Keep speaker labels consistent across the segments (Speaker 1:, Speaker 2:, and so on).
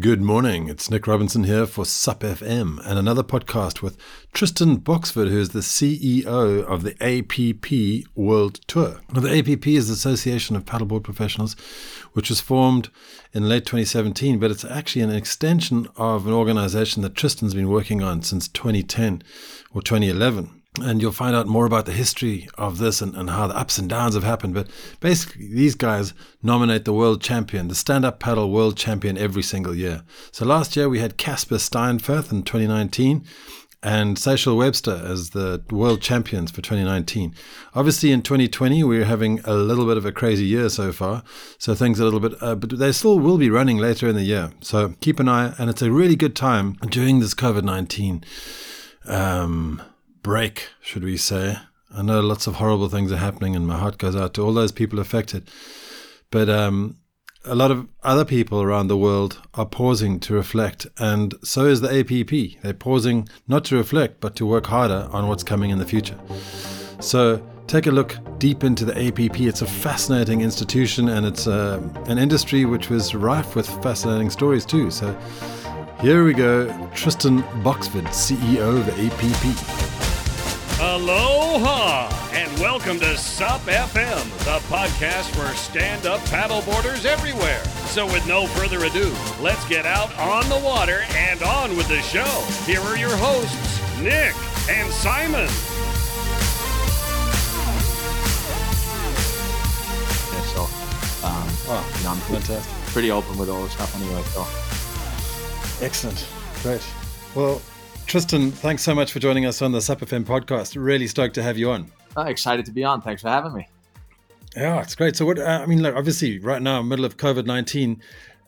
Speaker 1: Good morning. It's Nick Robinson here for SUP FM and another podcast with Tristan Boxford, who is the CEO of the APP World Tour. Now, the APP is the Association of Paddleboard Professionals, which was formed in late 2017, but it's actually an extension of an organization that Tristan's been working on since 2010 or 2011 and you'll find out more about the history of this and, and how the ups and downs have happened. But basically, these guys nominate the world champion, the stand up paddle world champion, every single year. So last year we had Casper Steinfath in 2019 and Seychelle Webster as the world champions for 2019. Obviously, in 2020, we're having a little bit of a crazy year so far. So things are a little bit, uh, but they still will be running later in the year. So keep an eye, and it's a really good time during this COVID 19. Um, break, should we say. I know lots of horrible things are happening, and my heart goes out to all those people affected. But um, a lot of other people around the world are pausing to reflect, and so is the APP. They're pausing not to reflect, but to work harder on what's coming in the future. So take a look deep into the APP. It's a fascinating institution, and it's uh, an industry which was rife with fascinating stories too. So here we go Tristan Boxford, CEO of the APP.
Speaker 2: Aloha and welcome to SUP FM, the podcast for stand up paddleboarders everywhere. So, with no further ado, let's get out on the water and on with the show. Here are your hosts, Nick and Simon.
Speaker 3: Yeah, so, um, oh, you know, I'm fantastic. pretty open with all the stuff anyway. So,
Speaker 1: excellent, great. Well, Tristan, thanks so much for joining us on the SUP podcast. Really stoked to have you on.
Speaker 3: Oh, excited to be on. Thanks for having me.
Speaker 1: Yeah, it's great. So, what uh, I mean, look, obviously, right now, middle of COVID nineteen,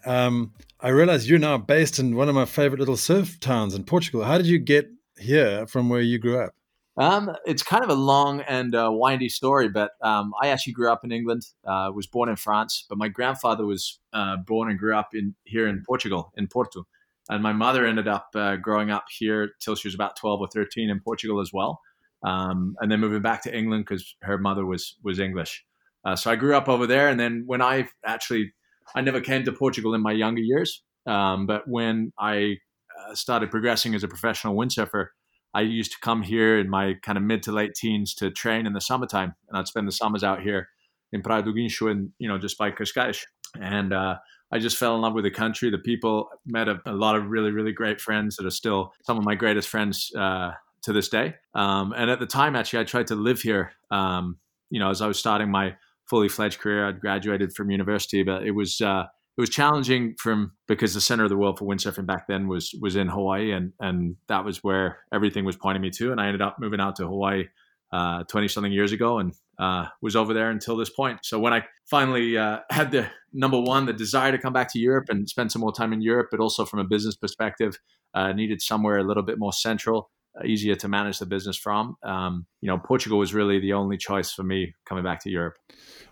Speaker 1: um, I realize you're now based in one of my favorite little surf towns in Portugal. How did you get here from where you grew up?
Speaker 3: Um, it's kind of a long and uh, windy story, but um, I actually grew up in England. Uh, was born in France, but my grandfather was uh, born and grew up in here in Portugal, in Porto. And my mother ended up uh, growing up here till she was about 12 or 13 in Portugal as well. Um, and then moving back to England because her mother was was English. Uh, so I grew up over there. And then when I actually, I never came to Portugal in my younger years. Um, but when I uh, started progressing as a professional windsurfer, I used to come here in my kind of mid to late teens to train in the summertime. And I'd spend the summers out here in Praia do Guincho and, you know, just by Cascais. And uh, I just fell in love with the country, the people, met a, a, lot of really, really great friends that are still some of my greatest friends uh, to this day. Um, and at the time, actually, I tried to live here, um, you know, as I was starting my fully fledged career. I'd graduated from university, but it was, uh, it was challenging from because the center of the world for windsurfing back then was was in Hawaii, and and that was where everything was pointing me to. And I ended up moving out to Hawaii uh, something years ago, and uh, was over there until this point. So when I finally uh, had the number one, the desire to come back to Europe and spend some more time in Europe, but also from a business perspective, uh, needed somewhere a little bit more central, uh, easier to manage the business from. Um, you know, Portugal was really the only choice for me coming back to Europe.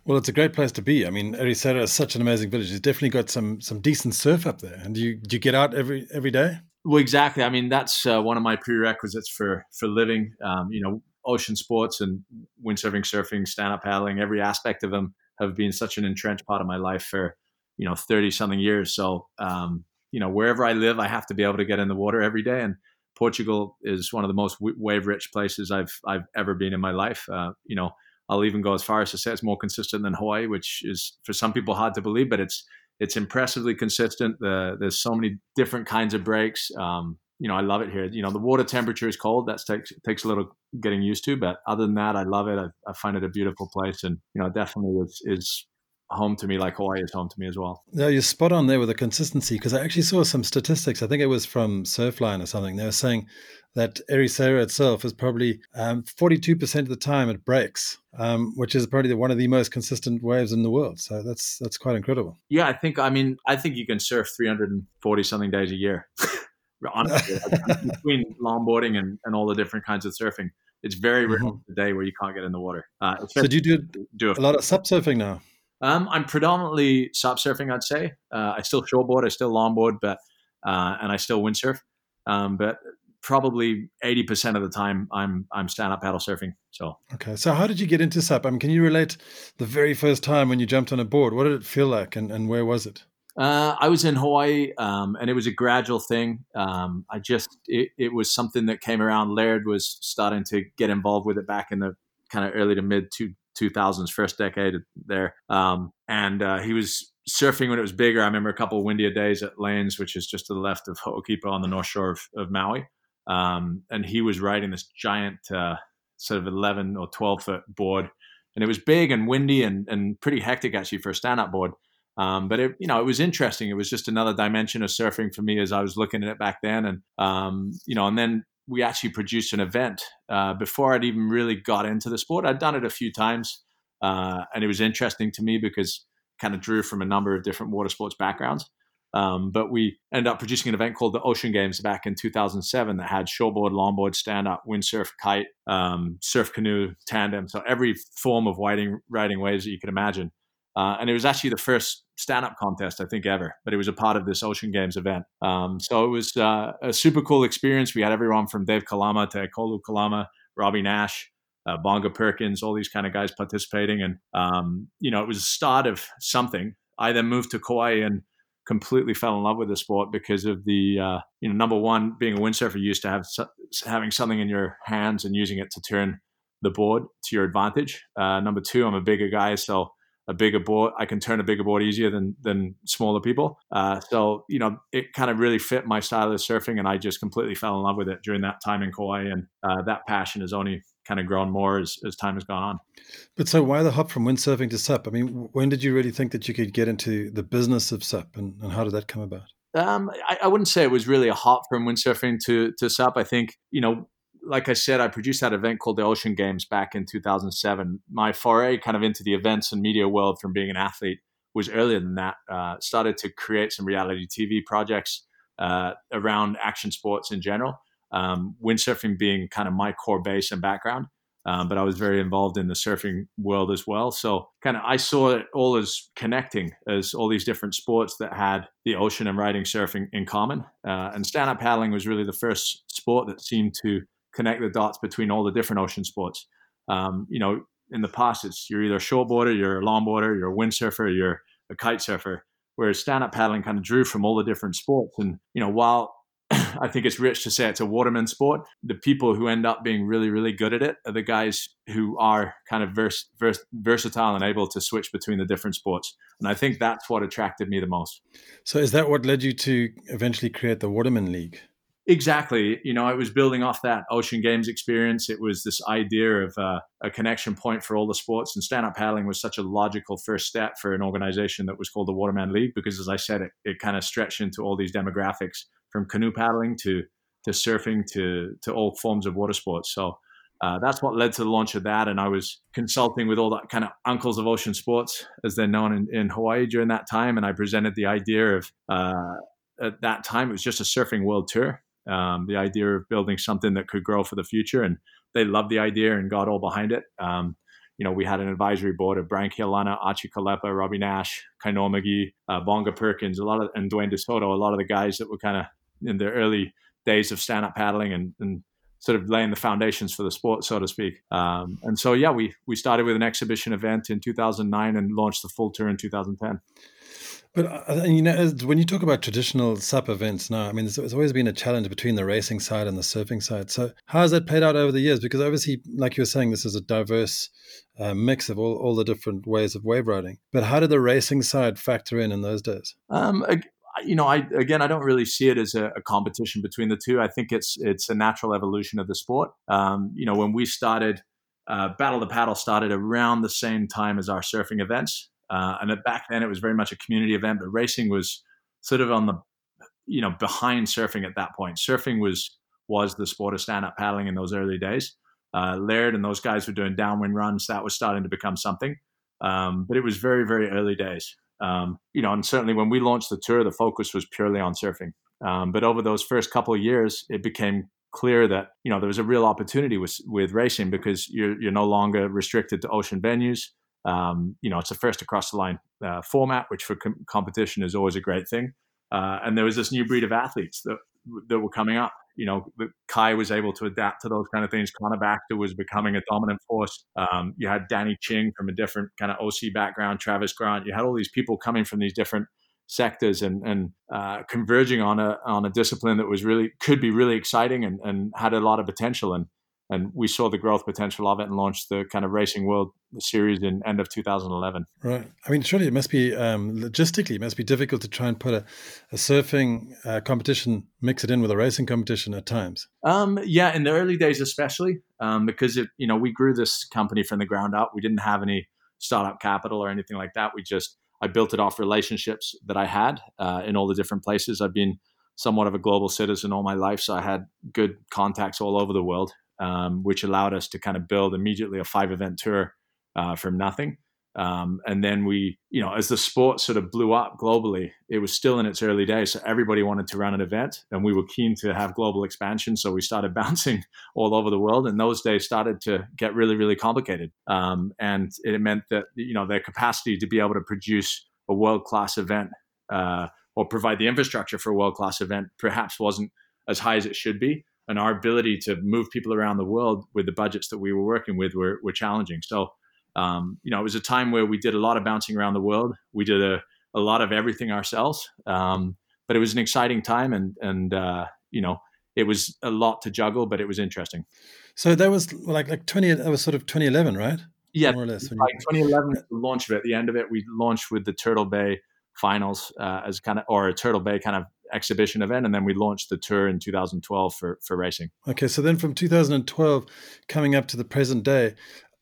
Speaker 1: Well, it's a great place to be. I mean, Ericeira is such an amazing village. It's definitely got some some decent surf up there. And do you do you get out every every day?
Speaker 3: Well, exactly. I mean, that's uh, one of my prerequisites for for living. Um, you know, ocean sports and windsurfing, surfing, stand up paddling, every aspect of them have been such an entrenched part of my life for, you know, 30 something years. So, um, you know, wherever I live, I have to be able to get in the water every day. And Portugal is one of the most wave rich places I've, I've ever been in my life. Uh, you know, I'll even go as far as to say it's more consistent than Hawaii, which is for some people hard to believe, but it's, it's impressively consistent. The, there's so many different kinds of breaks. Um, you know, I love it here. You know, the water temperature is cold. That takes takes a little getting used to, but other than that, I love it. I, I find it a beautiful place, and you know, definitely is is home to me like Hawaii is home to me as well.
Speaker 1: Yeah, you're spot on there with the consistency because I actually saw some statistics. I think it was from Surfline or something. They were saying that Ericeira itself is probably um, 42% of the time it breaks, um, which is probably one of the most consistent waves in the world. So that's that's quite incredible.
Speaker 3: Yeah, I think I mean I think you can surf 340 something days a year. honestly, between longboarding and, and all the different kinds of surfing. It's very rare mm-hmm. day where you can't get in the water.
Speaker 1: Uh, so do you do, do a, a lot of SUP surfing now?
Speaker 3: Um, I'm predominantly SUP surfing, I'd say. Uh, I still shortboard, I still longboard, but uh, and I still windsurf. Um, but probably 80% of the time I'm I'm stand up paddle surfing. So
Speaker 1: Okay. So how did you get into SUP? I mean, can you relate the very first time when you jumped on a board? What did it feel like and, and where was it?
Speaker 3: Uh, I was in Hawaii, um, and it was a gradual thing. Um, I just it, it, was something that came around. Laird was starting to get involved with it back in the kind of early to mid two two thousands, first decade there, um, and uh, he was surfing when it was bigger. I remember a couple of windier days at Lanes, which is just to the left of Ho'okipa on the north shore of, of Maui, um, and he was riding this giant uh, sort of eleven or twelve foot board, and it was big and windy and and pretty hectic actually for a stand up board. Um, but it, you know, it was interesting. It was just another dimension of surfing for me as I was looking at it back then. And um, you know, and then we actually produced an event uh, before I'd even really got into the sport. I'd done it a few times, uh, and it was interesting to me because kind of drew from a number of different water sports backgrounds. Um, but we ended up producing an event called the Ocean Games back in 2007 that had shortboard, longboard, stand up, windsurf, kite, um, surf canoe, tandem. So every form of riding, riding waves that you could imagine. Uh, and it was actually the first stand-up contest I think ever, but it was a part of this Ocean Games event. Um, so it was uh, a super cool experience. We had everyone from Dave Kalama to Ekolu Kalama, Robby Naish, uh, Bonga Perkins, all these kind of guys participating, and um, you know it was a start of something. I then moved to Kauai and completely fell in love with the sport because of the uh, you know number one being a windsurfer used to have having something in your hands and using it to turn the board to your advantage. Uh, number two, I'm a bigger guy, so a bigger board. I can turn a bigger board easier than than smaller people. Uh, so you know, it kind of really fit my style of surfing, and I just completely fell in love with it during that time in Kauai, and uh, that passion has only kind of grown more as, as time has gone on.
Speaker 1: But so why the hop from windsurfing to SUP? I mean, when did you really think that you could get into the business of SUP, and, and how did that come about?
Speaker 3: Um, I, I, wouldn't say it was really a hop from windsurfing to to SUP. I think you know like I said, I produced that event called the Ocean Games back in 2007. My foray kind of into the events and media world from being an athlete was earlier than that. Uh, started to create some reality TV projects uh, around action sports in general. Um, windsurfing being kind of my core base and background, um, but I was very involved in the surfing world as well. So kind of I saw it all as connecting as all these different sports that had the ocean and riding surfing in common. Uh, and stand up paddling was really the first sport that seemed to connect the dots between all the different ocean sports. Um, you know, in the past, it's you're either a shortboarder, you're a longboarder, you're a windsurfer, you're a kite surfer. Whereas stand-up paddling kind of drew from all the different sports. And you know, while I think it's rich to say it's a waterman sport. The people who end up being really, really good at it are the guys who are kind of vers- vers- versatile and able to switch between the different sports. And I think that's what attracted me the most.
Speaker 1: So, is that what led you to eventually create the Waterman League?
Speaker 3: Exactly. You know, I was building off that Ocean Games experience. It was this idea of uh, a connection point for all the sports, and stand up paddling was such a logical first step for an organization that was called the Waterman League because, as I said, it, it kind of stretched into all these demographics from canoe paddling to to surfing to to all forms of water sports. So uh, that's what led to the launch of that. And I was consulting with all that kind of uncles of ocean sports, as they're known in, in Hawaii during that time. And I presented the idea of uh, at that time it was just a surfing world tour um, the idea of building something that could grow for the future. And they loved the idea and got all behind it. Um, you know, we had an advisory board of Brian Keaulana, Archie Kalepa, Robby Naish, Kainoa McGee, uh, Bonga Perkins, a lot of, and Duane DeSoto, a lot of the guys that were kind of in their early days of stand up paddling and, and sort of laying the foundations for the sport, so to speak. Um, and so, yeah, we we started with an exhibition event in 2009 and launched the full tour in 2010.
Speaker 1: But uh, you know, when you talk about traditional SUP events now, I mean, there's, always been a challenge between the racing side and the surfing side. So, how has that played out over the years? Because obviously, like you were saying, this is a diverse uh, mix of all, all the different ways of wave riding. But how did the racing side factor in in those days?
Speaker 3: Um, you know, I again, I don't really see it as a, a, competition between the two. I think it's it's a natural evolution of the sport. Um, you know, when we started, uh, Battle the Paddle started around the same time as our surfing events. Uh, and back then, it was very much a community event, but racing was sort of on the, you know, behind surfing at that point. Surfing was was the sport of stand up paddling in those early days. Uh, Laird and those guys were doing downwind runs. That was starting to become something, um, but it was very very early days. Um, you know, and certainly when we launched the tour, the focus was purely on surfing. Um, but over those first couple of years, it became clear that you know there was a real opportunity with with racing because you're you're no longer restricted to ocean venues. Um, you know, it's a first across the line uh, format, which for com- competition is always a great thing. Uh, and there was this new breed of athletes that that were coming up. You know, Kai was able to adapt to those kind of things. Connor Baxter was becoming a dominant force. Um, you had Danny Ching from a different kind of OC background, Travis Grant. You had all these people coming from these different sectors and and uh, converging on a on a discipline that was really could be really exciting and, and had a lot of potential and and we saw the growth potential of it and launched the kind of racing world series in end of 2011
Speaker 1: right. I mean surely it must be um, logistically it must be difficult to try and put a, a surfing uh, competition mix it in with a racing competition at times.
Speaker 3: Um, yeah in the early days especially um, because it you know we grew this company from the ground up. We didn't have any startup capital or anything like that. We just i built it off relationships that i had uh, in all the different places. I've been somewhat of a global citizen all my life so i had good contacts all over the world um, which allowed us to kind of build immediately a five event tour uh, from nothing. Um, and then we, you know, as the sport sort of blew up globally, it was still in its early days. So everybody wanted to run an event, and we were keen to have global expansion. So we started bouncing all over the world, and those days started to get really, really complicated. Um, and it meant that you know their capacity to be able to produce a world class event uh, or provide the infrastructure for a world class event perhaps wasn't as high as it should be and our ability to move people around the world with the budgets that we were working with were, were challenging. So, um, you know, it was a time where we did a lot of bouncing around the world. We did a, a lot of everything ourselves, um, but it was an exciting time, and and uh, you know, it was a lot to juggle, but it was interesting.
Speaker 1: So that was like like twenty. That was sort of twenty eleven, right?
Speaker 3: Yeah, more or less. Like twenty eleven, the launch of it. At the end of it, we launched with the Turtle Bay finals uh, as kind of or a Turtle Bay kind of exhibition event, and then we launched the tour in 2012 for for racing.
Speaker 1: Okay, so then from 2012 coming up to the present day,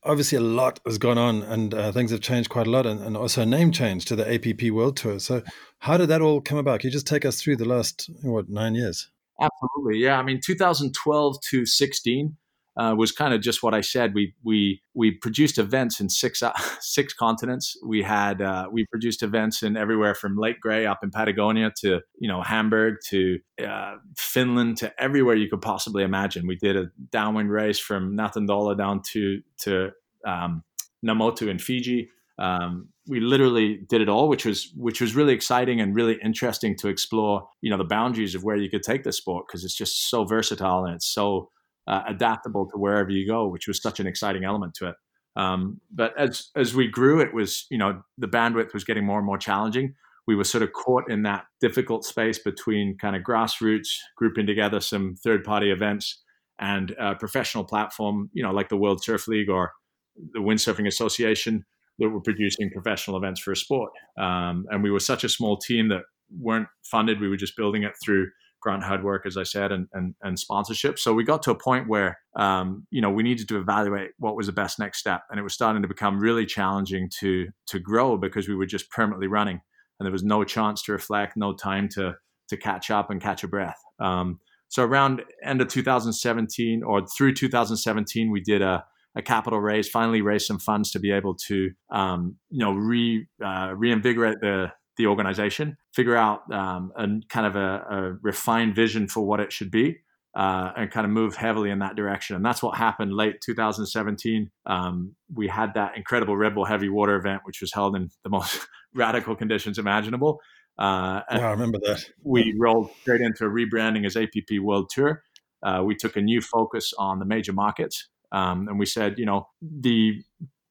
Speaker 1: obviously a lot has gone on, and uh, things have changed quite a lot, and, and, also a name change to the APP World Tour. So, how did that all come about? Can you just take us through the last what nine years?
Speaker 3: Absolutely, yeah. I mean, 2012 to 16 uh, was kind of just what I said. We we we produced events in six uh, six continents. We had uh, we produced events in everywhere from Lake Grey up in Patagonia to you know Hamburg to uh, Finland to everywhere you could possibly imagine. We did a downwind race from Natadola down to to um, Namotu in Fiji. Um, we literally did it all, which was which was really exciting and really interesting to explore. You know the boundaries of where you could take the sport because it's just so versatile and it's so uh, adaptable to wherever you go, which was such an exciting element to it. Um, but as as we grew, it was you know the bandwidth was getting more and more challenging. We were sort of caught in that difficult space between kind of grassroots grouping together some third party events and a professional platform, you know, like the World Surf League or the Windsurfing Association that were producing professional events for a sport. Um, and we were such a small team that weren't funded. We were just building it through grant hard work, as I said, and, and, and sponsorship. So we got to a point where, um, you know, we needed to evaluate what was the best next step. And it was starting to become really challenging to, to grow because we were just permanently running and there was no chance to reflect, no time to, to catch up and catch a breath. Um, so around end of 2017 or through 2017, we did a, a capital raise, finally raised some funds to be able to, um, you know, re, uh, reinvigorate the, the organization, figure out um, a kind of a, a, refined vision for what it should be, uh, and kind of move heavily in that direction. And that's what happened late 2017. Um, we had that incredible Red Bull Heavy Water event, which was held in the most radical conditions imaginable.
Speaker 1: Uh, I remember that.
Speaker 3: we rolled straight into a rebranding as APP World Tour. Uh, we took a new focus on the major markets. Um, and we said, you know, the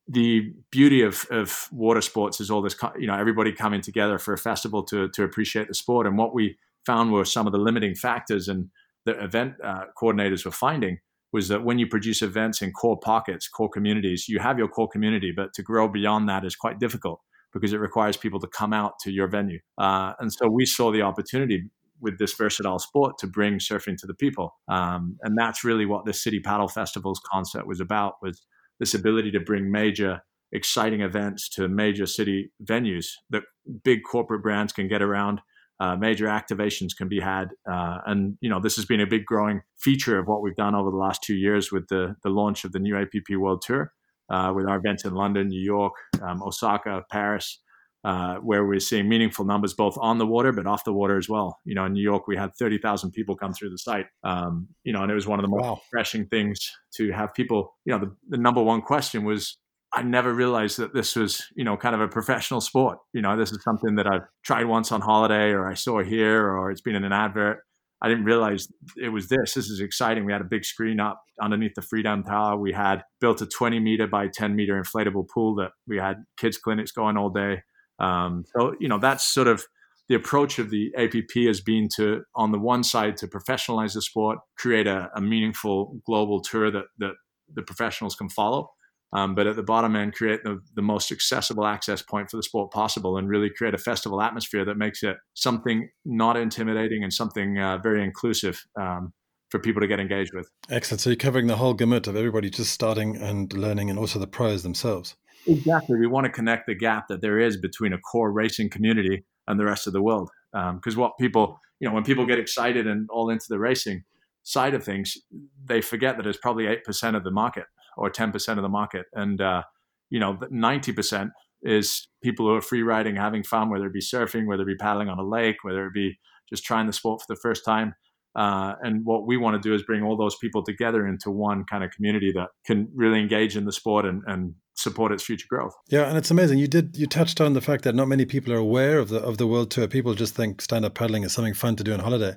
Speaker 3: the beauty of, of water sports is all this, you know, everybody coming together for a festival to, to appreciate the sport. And what we found were some of the limiting factors and the event uh, coordinators were finding was that when you produce events in core pockets, core communities, you have your core community, but to grow beyond that is quite difficult because it requires people to come out to your venue. Uh, and so we saw the opportunity with this versatile sport to bring surfing to the people. Um, and that's really what the City Paddle Festival's concept was about was this ability to bring major exciting events to major city venues that big corporate brands can get around uh, major activations can be had uh, and you know this has been a big growing feature of what we've done over the last two years with the, the launch of the new APP world tour uh, with our events in london new york um, osaka paris uh, where we're seeing meaningful numbers both on the water but off the water as well. You know, in New York, we had 30,000 people come through the site. Um, you know, and it was one of the most wow. refreshing things to have people. You know, the, the number one question was, I never realized that this was, you know, kind of a professional sport. You know, this is something that I've tried once on holiday, or I saw here, or it's been in an advert. I didn't realize it was this. This is exciting. We had a big screen up underneath the Freedom Tower. We had built a 20 meter by 10 meter inflatable pool that we had kids clinics going all day. Um, so you know that's sort of the approach of the APP has been to, on the one side, to professionalize the sport, create a, a meaningful global tour that, that the professionals can follow. Um, but at the bottom end, create the, the most accessible access point for the sport possible and really create a festival atmosphere that makes it something not intimidating and something uh, very inclusive um, for people to get engaged with.
Speaker 1: Excellent. So you're covering the whole gamut of everybody just starting and learning and also the pros themselves.
Speaker 3: Exactly. We want to connect the gap that there is between a core racing community and the rest of the world. Because um, what people, you know, when people get excited and all into the racing side of things, they forget that it's probably 8% of the market or 10% of the market. And, uh, you know, 90% is people who are free riding, having fun, whether it be surfing, whether it be paddling on a lake, whether it be just trying the sport for the first time. Uh, and what we want to do is bring all those people together into one kind of community that can really engage in the sport and, and support its future growth.
Speaker 1: Yeah, and it's amazing. You did you touched on the fact that not many people are aware of the of the world tour. People just think stand up paddling is something fun to do on holiday.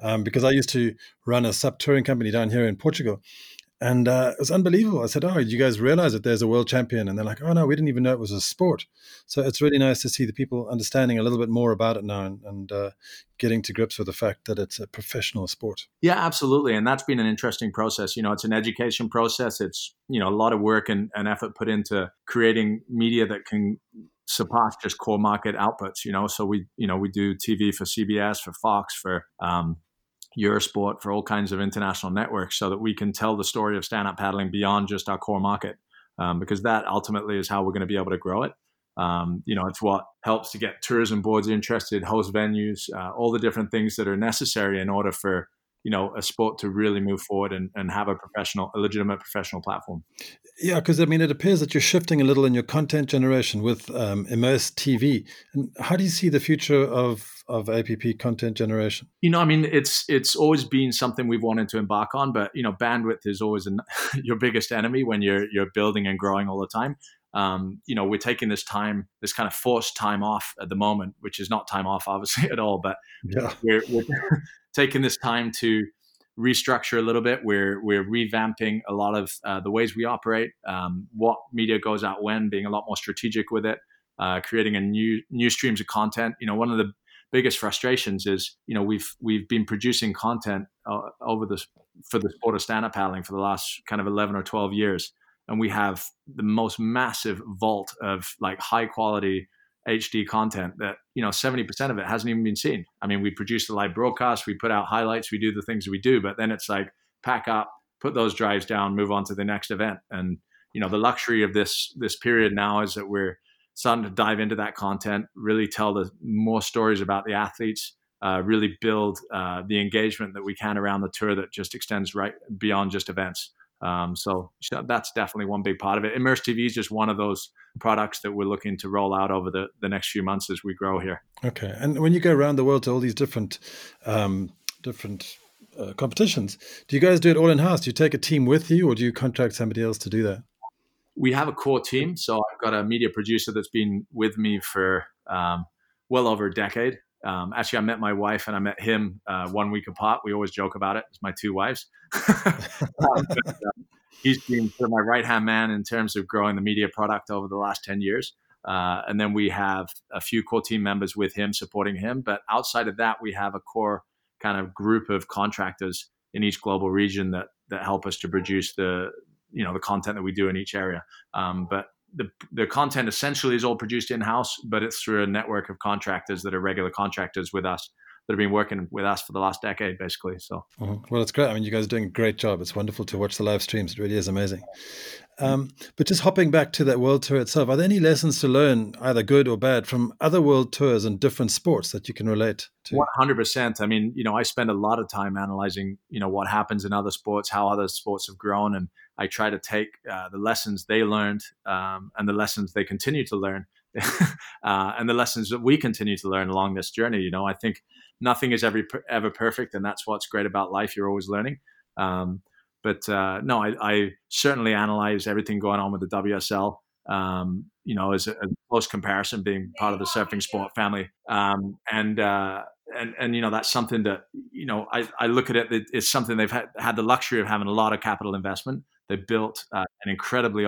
Speaker 1: Um, because I used to run a SUP touring company down here in Portugal, and uh, it was unbelievable. I said, "Oh, you guys realize that there's a world champion?" And they're like, "Oh no, we didn't even know it was a sport." So it's really nice to see the people understanding a little bit more about it now and, and uh, getting to grips with the fact that it's a professional sport.
Speaker 3: Yeah, absolutely, and that's been an interesting process. You know, it's an education process. It's you know a lot of work and, and effort put into creating media that can surpass just core market outputs. You know, so we you know we do TV for CBS, for Fox, for um, Eurosport, for all kinds of international networks, so that we can tell the story of stand up paddling beyond just our core market, um, because that ultimately is how we're going to be able to grow it. Um, you know, it's what helps to get tourism boards interested, host venues, uh, all the different things that are necessary in order for you know a sport to really move forward and, and have a professional a legitimate professional platform.
Speaker 1: Yeah because i mean it appears that you're shifting a little in your content generation with um, immersed tv and how do you see the future of of APP content generation?
Speaker 3: You know i mean it's it's always been something we've wanted to embark on but you know bandwidth is always an, your biggest enemy when you're you're building and growing all the time um, you know, we're taking this time, this kind of forced time off at the moment, which is not time off, obviously, at all. But yeah. we're, we're taking this time to restructure a little bit. We're we're revamping a lot of uh, the ways we operate, um, what media goes out when, being a lot more strategic with it, uh, creating a new new streams of content. You know, one of the biggest frustrations is you know we've we've been producing content uh, over this for the sport of stand up paddling for the last kind of eleven or twelve years, and we have the most massive vault of like high quality HD content that you know 70% of it hasn't even been seen. I mean, we produce the live broadcast, we put out highlights, we do the things we do, but then it's like pack up, put those drives down, move on to the next event. And you know, the luxury of this this period now is that we're starting to dive into that content, really tell the more stories about the athletes, uh, really build uh, the engagement that we can around the tour that just extends right beyond just events. Um, so that's definitely one big part of it. Immerse TV is just one of those products that we're looking to roll out over the, the next few months as we grow here.
Speaker 1: Okay, and when you go around the world to all these different um, different uh, competitions, do you guys do it all in house? Do you take a team with you, or do you contract somebody else to do that?
Speaker 3: We have a core team, so I've got a media producer that's been with me for um, well over a decade. Um, actually, I met my wife and I met him uh, one week apart. We always joke about it. It's my two wives. um, but, uh, he's been sort of my right hand man in terms of growing the media product over the last 10 years. Uh, and then we have a few core team members with him supporting him. But outside of that, we have a core kind of group of contractors in each global region that that help us to produce the you know the content that we do in each area. Um, but the, the content essentially is all produced in house, but it's through a network of contractors that are regular contractors with us that have been working with us for the last decade, basically. So,
Speaker 1: mm-hmm. well, it's great. I mean, you guys are doing a great job. It's wonderful to watch the live streams. It really is amazing. Um, but just hopping back to that world tour itself, are there any lessons to learn, either good or bad, from other world tours and different sports that you can relate to?
Speaker 3: One hundred percent. I mean, you know, I spend a lot of time analyzing, you know, what happens in other sports, how other sports have grown, and I try to take uh, the lessons they learned um, and the lessons they continue to learn, uh, and the lessons that we continue to learn along this journey. You know, I think nothing is ever ever perfect, and that's what's great about life. You're always learning. Um, but uh, no, I, I, certainly analyze everything going on with the WSL. Um, you know, as a, a, close comparison, being part of the surfing sport family, um, and uh, and and you know that's something that you know I, I look at it. It's something they've had, had the luxury of having a lot of capital investment. They built uh, an incredibly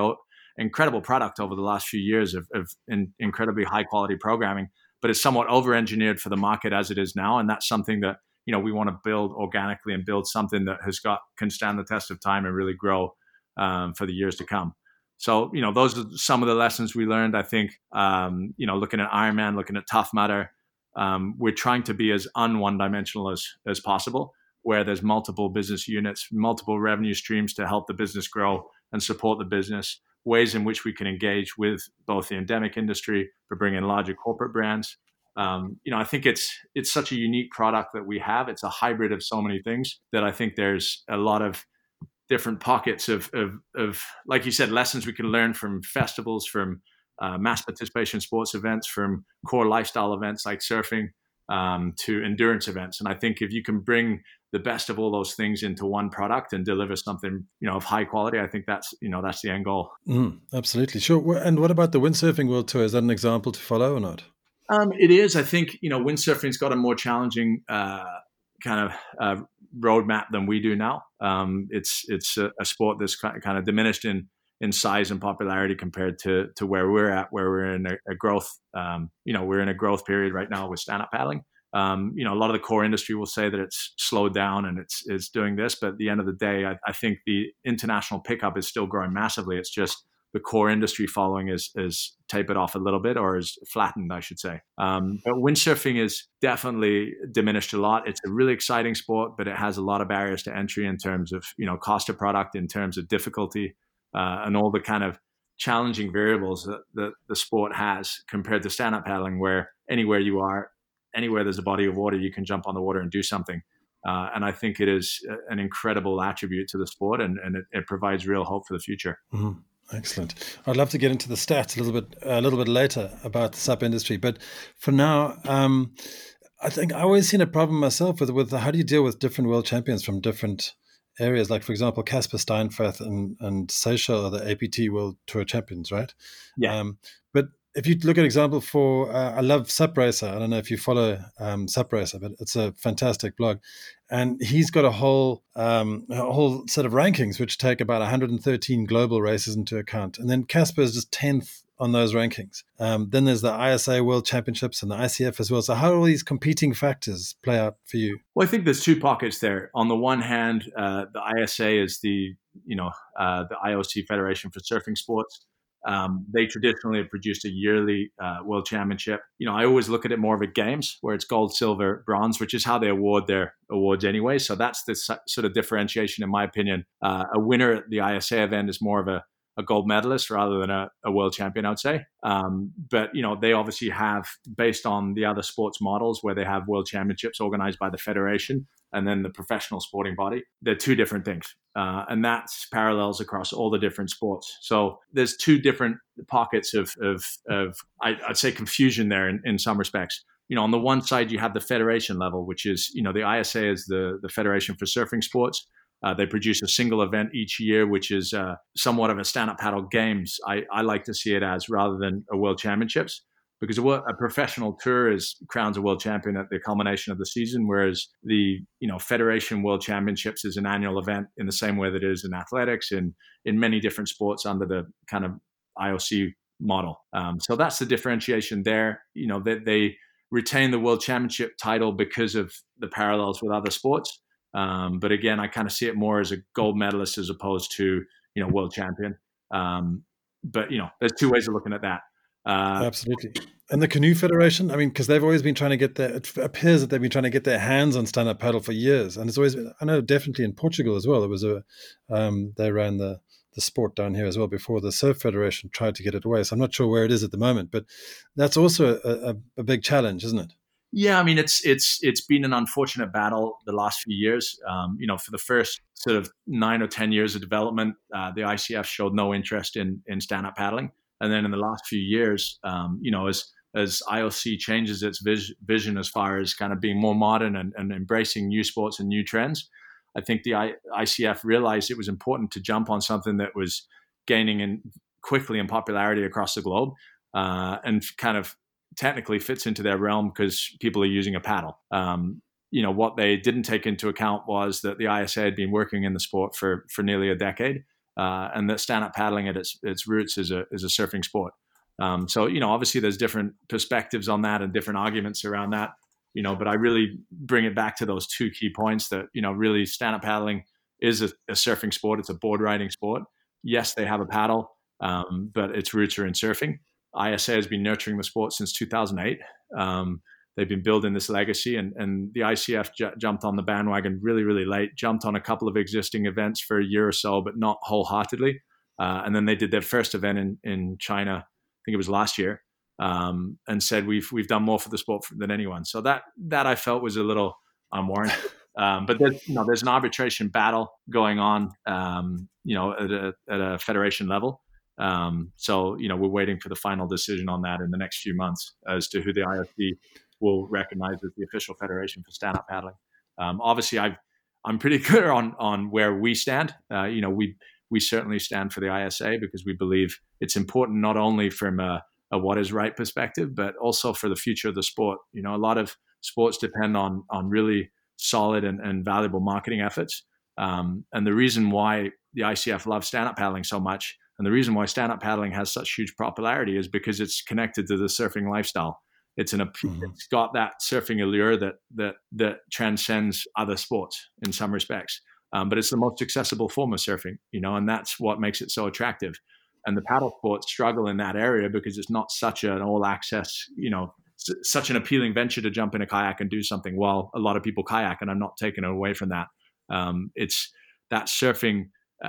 Speaker 3: incredible product over the last few years of, of in, incredibly high quality programming but it's somewhat over-engineered for the market as it is now, and that's something that you know we want to build organically and build something that has got can stand the test of time and really grow um, for the years to come. So you know those are some of the lessons we learned. I think um, you know looking at Ironman, looking at Tough Mudder, um, we're trying to be as un one dimensional as as possible, where there's multiple business units, multiple revenue streams to help the business grow and support the business. Ways in which we can engage with both the endemic industry for bringing larger corporate brands. Um, you know, I think it's it's such a unique product that we have. It's a hybrid of so many things that I think there's a lot of different pockets of, of, of like you said, lessons we can learn from festivals, from uh, mass participation sports events, from core lifestyle events like surfing, um, to endurance events. And I think if you can bring the best of all those things into one product and deliver something you know of high quality i think that's you know that's the end goal.
Speaker 1: Mm, absolutely. Sure. And what about the windsurfing world tour? Is that an example to follow or not?
Speaker 3: Um, it is. I think you know windsurfing's got a more challenging uh, kind of uh, roadmap than we do now. Um, it's it's a, a, sport that's kind of diminished in in size and popularity compared to to where we're at where we're in a, a growth um, you know we're in a growth period right now with stand up paddling um, you know, a lot of the core industry will say that it's slowed down and it's it's doing this, but at the end of the day, I, I think the international pickup is still growing massively. It's just the core industry following is is tapered off a little bit or is flattened, I should say. Um, but windsurfing is definitely diminished a lot. It's a really exciting sport, but it has a lot of barriers to entry in terms of you know cost of product, in terms of difficulty, uh, and all the kind of challenging variables that, that the sport has compared to stand up paddling, where anywhere you are anywhere there's a body of water, you can jump on the water and do something. Uh, and I think it is an incredible attribute to the sport, and, and it, it provides real hope for the future.
Speaker 1: Mm-hmm. Excellent. I'd love to get into the stats a little bit a little bit later about the SUP industry, but for now, um, I think I always seen a problem myself with with how do you deal with different world champions from different areas. Like for example, Casper Steinfath and and Seychelles are the APP World Tour champions, right?
Speaker 3: Yeah. Um,
Speaker 1: but if you look at example for, uh, I love SUPRacer. I don't know if you follow um, SUPRacer, but it's a fantastic blog, and he's got a whole um, a whole set of rankings which take about 113 global races into account, and then Casper is just tenth on those rankings. Um, then there's the ISA World Championships and the ICF as well. So how do all these competing factors play out for you?
Speaker 3: Well, I think there's two pockets there. On the one hand, uh, the ISA is the you know uh, the IOC Federation for Surfing Sports. Um, they traditionally have produced a yearly uh, world championship. You know, I always look at it more of a games where it's gold, silver, bronze, which is how they award their awards anyway. So that's the sort of differentiation, in my opinion. Uh, a winner at the ISA event is more of a, a gold medalist rather than a, a world champion, I would say. Um, but you know, they obviously have, based on the other sports models, where they have world championships organized by the federation and then the professional sporting body. They're two different things. Uh, and that's parallels across all the different sports. So there's two different pockets of, of, of I, would say, confusion there in, in some respects. You know, on the one side, you have the federation level, which is, you know, the ISA is the, the Federation for Surfing Sports. Uh, they produce a single event each year, which is uh, somewhat of a stand-up paddle games. I, I like to see it as rather than a world championships because a, a, professional tour is crowns a world champion at the culmination of the season, whereas the you know Federation World Championships is an annual event in the same way that it is in athletics and in many different sports under the kind of IOC model. Um, so that's the differentiation there. You know that they, they, retain the World Championship title because of the parallels with other sports. Um, but again, I kind of see it more as a gold medalist as opposed to you know world champion. Um, but you know, there's two ways of looking at that.
Speaker 1: Uh, Absolutely. And the Canoe Federation, I mean, because they've always been trying to get their, it appears that they've been trying to get their hands on stand up paddle for years. And it's always, I know definitely in Portugal as well, there was a, um, they ran the, the sport down here as well before the Surf Federation tried to get it away. So I'm not sure where it is at the moment, but that's also a, a, a big challenge, isn't it?
Speaker 3: Yeah, I mean it's it's it's been an unfortunate battle the last few years. Um, you know, for the first sort of nine or ten years of development, uh, the ICF showed no interest in in stand up paddling. And then in the last few years, um, you know, as as IOC changes its vis- vision as far as kind of being more modern and, and embracing new sports and new trends, I think the I- ICF realized it was important to jump on something that was gaining in quickly in popularity across the globe uh, and kind of technically fits into their realm because people are using a paddle. Um, you know what they didn't take into account was that the ISA had been working in the sport for for nearly a decade, uh, and that stand up paddling at its its roots is a is a surfing sport. Um, so you know, obviously, there's different perspectives on that and different arguments around that. You know, but I really bring it back to those two key points that you know, really, stand up paddling is a, a surfing sport. It's a board riding sport. Yes, they have a paddle, um, but its roots are in surfing. ISA has been nurturing the sport since 2008. Um, they've been building this legacy, and, and the ICF j- jumped on the bandwagon really, really late. Jumped on a couple of existing events for a year or so, but not wholeheartedly. Uh, and then they did their first event in in China. I think it was last year, um, and said we've we've done more for the sport than anyone. So that that I felt was a little unwarranted. Um, but there's, you know, there's an arbitration battle going on, um, you know, at a, at a federation level. Um, so, you know, we're waiting for the final decision on that in the next few months as to who the IFB will recognize as the official federation for stand-up paddling. Um, obviously, i am pretty clear on on where we stand. Uh, you know, we we certainly stand for the ISA because we believe it's important not only from a, a what is right perspective, but also for the future of the sport. You know, a lot of sports depend on on really solid and, and valuable marketing efforts. Um, and the reason why the ICF loves stand-up paddling so much and the reason why stand up paddling has such huge popularity is because it's connected to the surfing lifestyle. It's an mm-hmm. it's got that surfing allure that that that transcends other sports in some respects. Um, but it's the most accessible form of surfing, you know, and that's what makes it so attractive. And the paddle sports struggle in that area because it's not such an all access, you know, such an appealing venture to jump in a kayak and do something. While a lot of people kayak, and I'm not taking away from that. Um, it's that surfing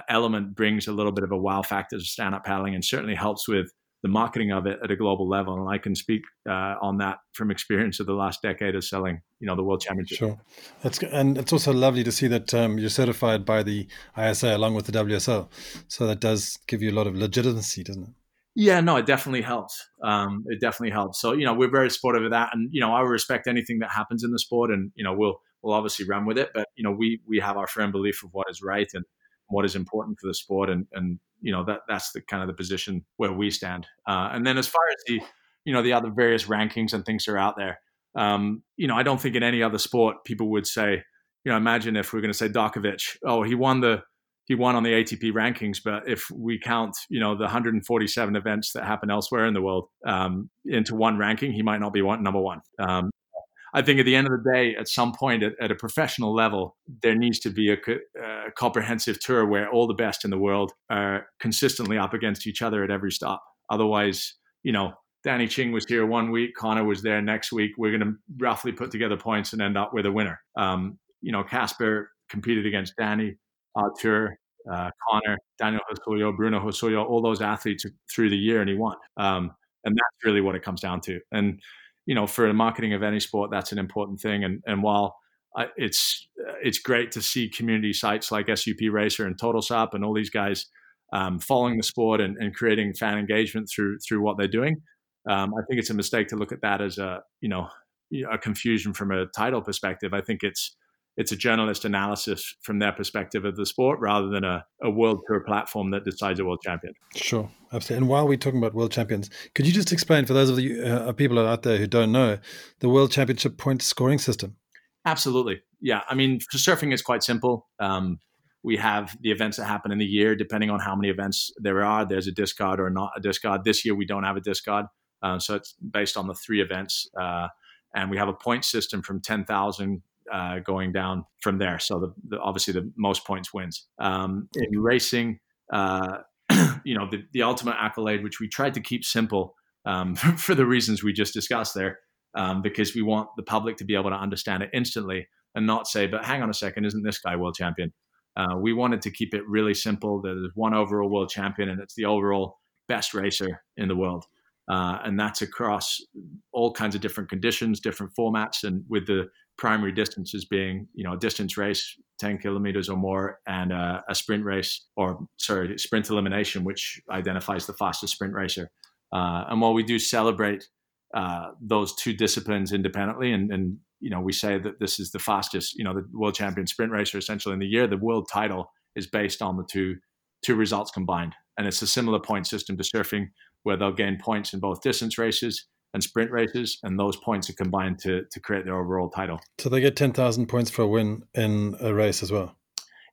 Speaker 3: element brings a little bit of a wow factor to stand up paddling and certainly helps with the marketing of it at a global level. And I can speak uh, on that from experience of the last decade of selling, you know, the World Championship.
Speaker 1: Sure, that's and it's also lovely to see that um, you're certified by the ISA along with the WSL. So that does give you a lot of legitimacy, doesn't it?
Speaker 3: Yeah, no, it definitely helps. Um, it definitely helps. So you know, we're very supportive of that, and you know, I respect anything that happens in the sport, and you know, we'll we'll obviously run with it. But you know, we we have our firm belief of what is right, and what is important for the sport, and and you know that that's the kind of the position where we stand. Uh, and then as far as the you know the other various rankings and things are out there, um, you know I don't think in any other sport people would say, you know, imagine if we're going to say Djokovic, oh he won the he won on the ATP rankings, but if we count, you know, the 147 events that happen elsewhere in the world um, into one ranking, he might not be one number one. Um, I think at the end of the day, at some point at, at a professional level, there needs to be a, a, comprehensive tour where all the best in the world are consistently up against each other at every stop. Otherwise, you know, Danny Ching was here one week, Connor was there next week. We're going to roughly put together points and end up with a winner. Um, you know, Casper competed against Danny, Artur, uh, Connor, Daniel Hasulyo, Bruno Hasulyo, all those athletes through the year, and he won. Um, and that's really what it comes down to. And you know, for the marketing of any sport, that's an important thing. And and while it's it's great to see community sites like SUP Racer and Total Sup and all these guys um, following the sport and, and, creating fan engagement through through what they're doing. Um, I think it's a mistake to look at that as a you know a confusion from a title perspective. I think it's it's a journalist analysis from their perspective of the sport rather than a, a world tour platform that decides a world champion.
Speaker 1: Sure, absolutely. And while we're talking about world champions, could you just explain for those of you uh, people out there who don't know the world championship point scoring system?
Speaker 3: Absolutely. Yeah. I mean, surfing is quite simple. Um, we have the events that happen in the year, depending on how many events there are. There's a discard or not a discard. This year, we don't have a discard. Uh, so it's based on the three events. Uh, and we have a point system from 10,000 uh, going down from there. So the, the, obviously the most points wins. Um, in racing, uh, you know, the, the ultimate accolade, which we tried to keep simple um, for the reasons we just discussed there, um, because we want the public to be able to understand it instantly and not say, but hang on a second, isn't this guy world champion? Uh, we wanted to keep it really simple. There's one overall world champion, and it's the overall best racer in the world. Uh, and that's across all kinds of different conditions, different formats, and with the primary distances being, you know, a distance race, 10 kilometers or more, and a, a sprint race, or sorry, sprint elimination, which identifies the fastest sprint racer. Uh, and while we do celebrate uh, those two disciplines independently, and, and you know, we say that this is the fastest, you know, the world champion sprint racer essentially in the year. The world title is based on the two two results combined, and it's a similar point system to surfing, where they'll gain points in both distance races and sprint races, and those points are combined to to create their overall title.
Speaker 1: So they get ten thousand points for a win in a race as well.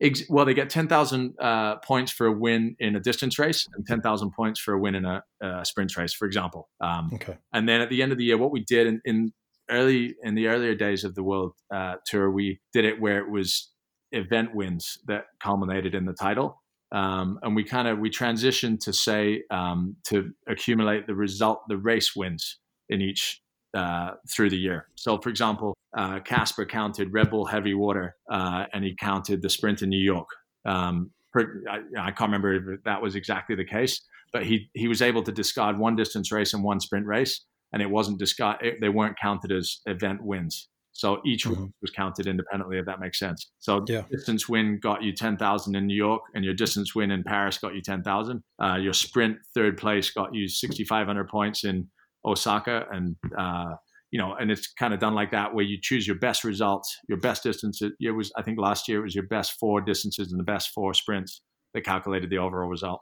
Speaker 3: Ex- well, they get 10,000 uh, points for a win in a distance race and 10,000 points for a win in a, a sprint race, for example. Um,
Speaker 1: Okay.
Speaker 3: and then at the end of the year, what we did in, in early in the earlier days of the World uh, Tour, we did it where it was event wins that culminated in the title. Um, and we kind of we transitioned to say um, to accumulate the result, the race wins in each uh, through the year. So, for example, uh, Casper counted Red Bull Heavy Water, uh, and he counted the sprint in New York. Um, per, I, I can't remember if that was exactly the case, but he he was able to discard one distance race and one sprint race, and it wasn't discard. It, they weren't counted as event wins. So each
Speaker 1: Mhm.
Speaker 3: win was counted independently, if that makes sense. So
Speaker 1: Yeah.
Speaker 3: distance win got you ten thousand in New York, and your distance win in Paris got you ten thousand. Uh, your sprint third place got you sixty five hundred points in Osaka, and uh, you know, and it's kind of done like that, where you choose your best results, your best distance. It was, I think, last year it was your best four distances and the best four sprints that calculated the overall result.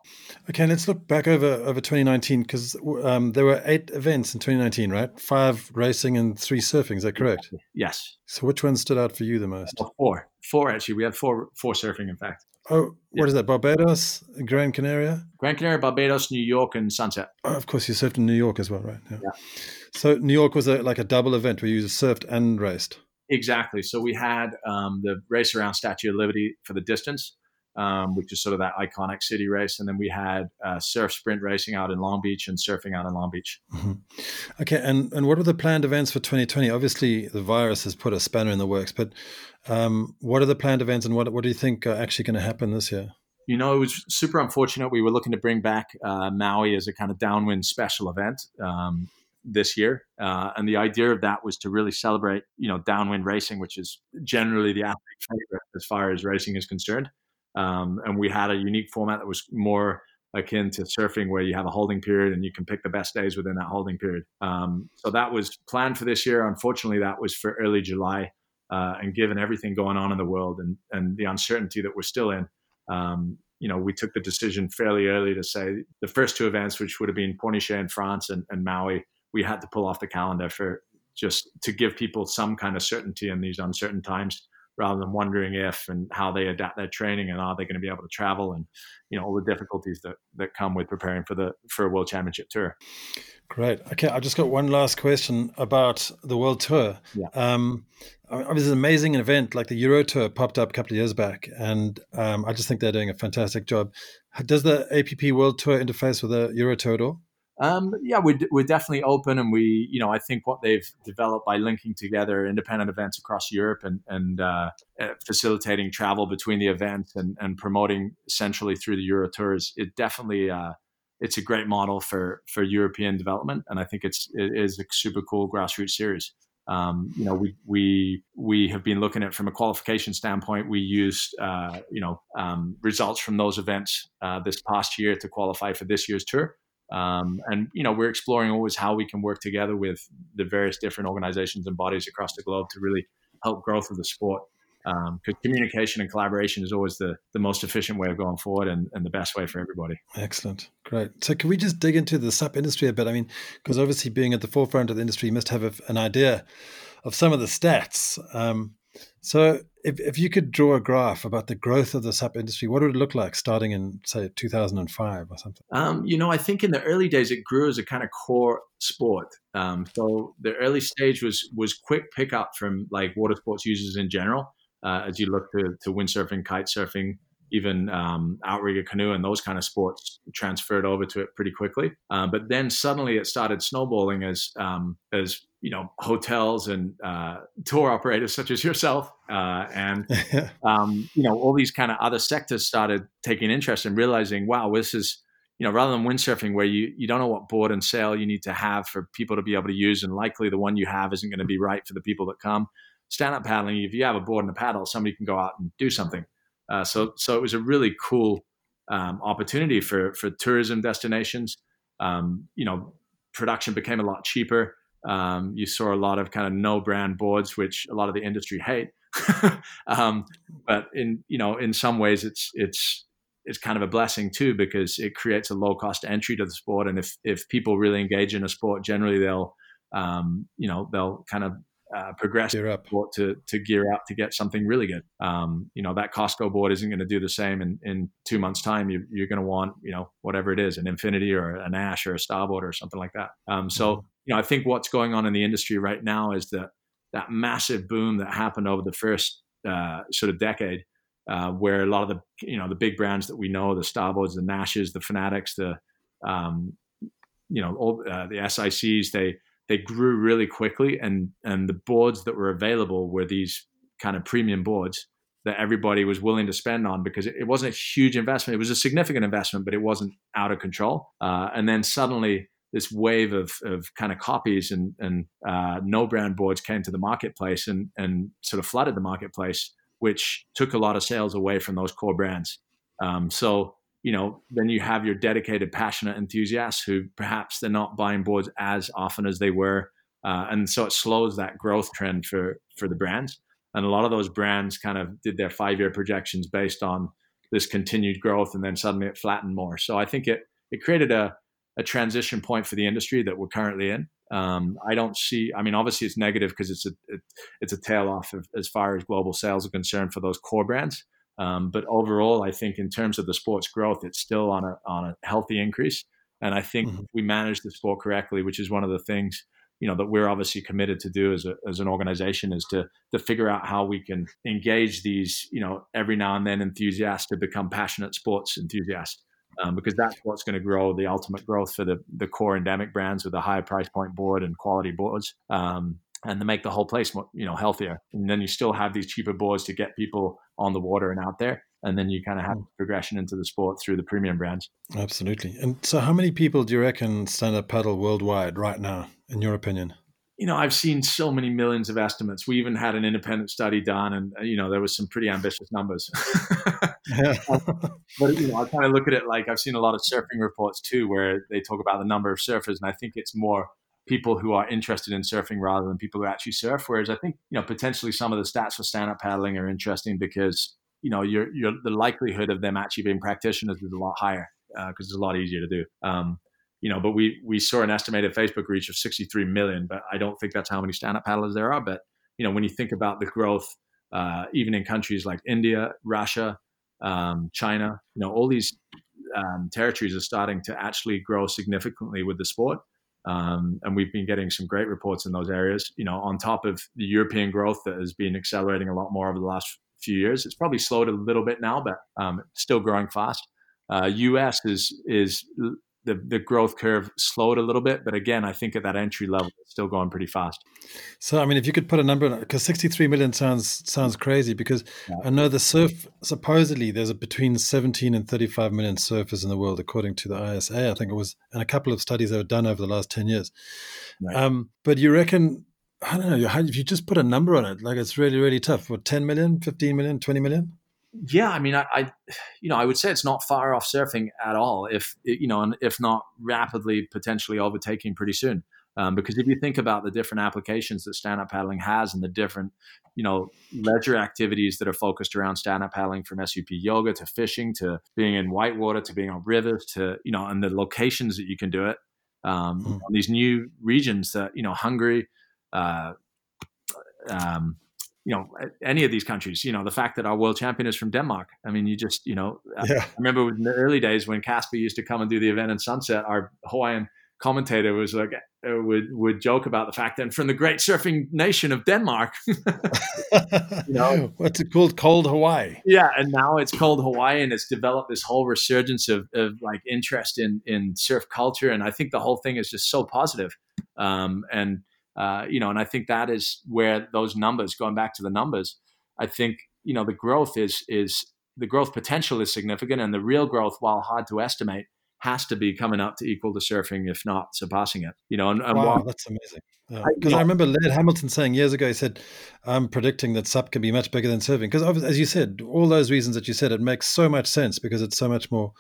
Speaker 1: Okay, let's look back over over 2019 because um, there were eight events in 2019, right? Five racing and three surfing. Is that correct?
Speaker 3: Yes,
Speaker 1: So which one stood out for you the most?
Speaker 3: four, four actually. We had four, four surfing, in fact.
Speaker 1: Oh, what is that? Barbados, Gran Canaria.
Speaker 3: Gran Canaria, Barbados, New York, and Sunset.
Speaker 1: Oh, of course, you surfed in New York as well, right?
Speaker 3: Yeah.
Speaker 1: So New York was a, like a double event where you surfed and raced.
Speaker 3: Exactly. So we had um, the race around Statue of Liberty for the distance, um, which is sort of that iconic city race, and then we had uh, surf sprint racing out in Long Beach and surfing out in Long Beach.
Speaker 1: Mhm. Okay, and and what are the planned events for 2020? Obviously, the virus has put a spanner in the works, but um, what are the planned events, and what what do you think are actually going to happen this year?
Speaker 3: You know, it was super unfortunate. We were looking to bring back uh, Maui as a kind of downwind special event um, this year, uh, and the idea of that was to really celebrate, you know, downwind racing, which is generally the athlete favorite as far as racing is concerned. Um, and we had a unique format that was more akin to surfing, where you have a holding period and you can pick the best days within that holding period. Um, so that was planned for this year. Unfortunately, that was for early July. Uh, and given everything going on in the world and, and the uncertainty that we're still in, um, you know, we took the decision fairly early to say the first two events, which would have been Pornichet in France and, and Maui, we had to pull off the calendar for just to give people some kind of certainty in these uncertain times rather than wondering if and how they adapt their training and are they going to be able to travel and you know all the difficulties that that come with preparing for the for a world championship tour
Speaker 1: Great. Okay, I just got one last question about the World Tour.
Speaker 3: Yeah.
Speaker 1: Um, I mean, it's an amazing event. Like the Euro Tour popped up a couple of years back, and um, I just think they're doing a fantastic job. Does the APP World Tour interface with the Euro Tour at all?
Speaker 3: Um, yeah, we're, we're definitely open, and we, you know, I think what they've developed by linking together independent events across Europe and and uh, uh, facilitating travel between the events and, and promoting centrally through the Euro Tours, it definitely uh, it's a great model for for European development, and I think it's it is a super cool grassroots series. Um, you know, we we we have been looking at from a qualification standpoint. We used uh, you know um, results from those events uh, this past year to qualify for this year's tour. Um, and you know we're exploring always how we can work together with the various different organizations and bodies across the globe to really help growth of the sport because communication and collaboration is always the, the most efficient way of going forward and, and the best way for everybody
Speaker 1: Excellent. Great. So, can we just dig into the SUP industry a bit? I mean, because obviously, being at the forefront of the industry, you must have a, an idea of some of the stats. Um, so, if, if you could draw a graph about the growth of the SUP industry, what would it look like starting in, say, 2005 or something?
Speaker 3: Um, you know, I think in the early days it grew as a kind of core sport. Um, so the early stage was was quick pickup from like water sports users in general. Uh, as you look to, to windsurfing, kite surfing, even um, outrigger canoe and those kind of sports transferred over to it pretty quickly. Uh, but then suddenly it started snowballing as um, as you know hotels and uh, tour operators such as yourself uh, and um, you know all these kind of other sectors started taking interest and realizing, wow, this is you know rather than windsurfing where you you don't know what board and sail you need to have for people to be able to use, and likely the one you have isn't going to be right for the people that come. Stand up paddling, if you have a board and a paddle, somebody can go out and do something. Uh, so so it was a really cool um, opportunity for for tourism destinations. Um, you know, production became a lot cheaper. Um, you saw a lot of kind of no brand boards, which a lot of the industry hate. um, but in you know, in some ways, it's it's it's kind of a blessing too because it creates a low cost entry to the sport. And if if people really engage in a sport, generally they'll um, you know they'll kind of uh, progress gear up. to to gear up to get something really good. Um, you know that Costco board isn't going to do the same in, in two months' time. You, are going to want you know whatever it is, an Infinity or an Ash or a Starboard or something like that. Um, so mm-hmm. you know I think what's going on in the industry right now is that that massive boom that happened over the first uh, sort of decade, uh, where a lot of the you know the big brands that we know, the Starboards, the Naishes, the Fanatics, the um, you know all uh, the SICs, they they grew really quickly, and and the boards that were available were these kind of premium boards that everybody was willing to spend on because it, wasn't a huge investment. It was a significant investment, but it wasn't out of control. Uh, and then suddenly, this wave of, of kind of copies and, and uh, no brand boards came to the marketplace and, and sort of flooded the marketplace, which took a lot of sales away from those core brands. Um, so you know, then you have your dedicated, passionate enthusiasts who perhaps they're not buying boards as often as they were, uh, and so it slows that growth trend for for the brands. And a lot of those brands kind of did their five year projections based on this continued growth, and then suddenly it flattened more. So I think it it created a a transition point for the industry that we're currently in. Um, I don't see. I mean, obviously it's negative because it's a it, it's a tail off of, as far as global sales are concerned for those core brands. Um, but overall, I think in terms of the sport's growth, it's still on a on a healthy increase. And I think mm-hmm. we manage the sport correctly, which is one of the things you know that we're obviously committed to do as, a, as an organization is to to figure out how we can engage these you know every now and then enthusiasts to become passionate sports enthusiasts um, because that's what's going to grow the ultimate growth for the the core endemic brands with a high price point board and quality boards um, and to make the whole place more, you know healthier and then you still have these cheaper boards to get people on the water and out there. And then you kind of have mm. progression into the sport through the premium brands.
Speaker 1: Absolutely. And so, how many people do you reckon stand up paddle worldwide right now, in your opinion?
Speaker 3: you know, I've seen so many millions of estimates. We even had an independent study done, and uh, you know, there was some pretty ambitious numbers. but you know, I kind of look at it like I've seen a lot of surfing reports too, where they talk about the number of surfers, and I think it's more people who are interested in surfing rather than people who actually surf. Whereas I think you know potentially some of the stats for stand up paddling are interesting because you know your your the likelihood of them actually being practitioners is a lot higher because uh, it's a lot easier to do. Um, you know, but we we saw an estimated Facebook reach of 63 million, but I don't think that's how many stand up paddlers there are. But you know, when you think about the growth, uh, even in countries like India, Russia, um, China, you know, all these um, territories are starting to actually grow significantly with the sport. Um, and we've been getting some great reports in those areas. You know, on top of the European growth that has been accelerating a lot more over the last few years. It's probably slowed a little bit now, but um, still growing fast. Uh, U.S. is is the, the growth curve slowed a little bit, but again, I think at that entry level, it's still going pretty fast.
Speaker 1: So, I mean, if you could put a number on it, because 63 million sounds sounds crazy, because yeah. I know the surf supposedly there's a between 17 and 35 million surfers in the world, according to the ISA. I think it was, and a couple of studies that were done over the last 10 years. Right. Um, but you reckon? I don't know. If you just put a number on it, like it's really, really tough. What, 10 million, 15 million, 20 million?
Speaker 3: Yeah, I mean, I, I, you know, I would say it's not far off surfing at all. If you know, and if not rapidly, potentially overtaking pretty soon. Um, because if you think about the different applications that stand-up paddling has, and the different, you know, leisure activities that are focused around stand-up paddling, from SUP yoga to fishing to being in whitewater to being on rivers to you know, and the locations that you can do it, um, mm. these new regions that you know, Hungary. Uh, um, you know any of these countries you know the fact that our world champion is from denmark. I mean you just you know yeah. i remember in the early days when casper used to come and do the event in sunset our hawaiian commentator was like uh, would would joke about the fact that from the great surfing nation of denmark you
Speaker 1: know. What's it called? Cold hawaii.
Speaker 3: Yeah and now it's called hawaii and it's developed this whole resurgence of, of like interest in in surf culture and i think the whole thing is just so positive. Um, and uh, you know, and I think that is where those numbers, going back to the numbers, I think you know the growth is is the growth potential is significant, and the real growth, while hard to estimate, has to be coming up to equal to surfing, if not surpassing it. You know, and, and
Speaker 1: wow, while, that's amazing. Because I, I, remember Laird Hamilton saying years ago, he said, "I'm predicting that SUP can be much bigger than surfing." Because as you said, all those reasons that you said, it makes so much sense because it's so much more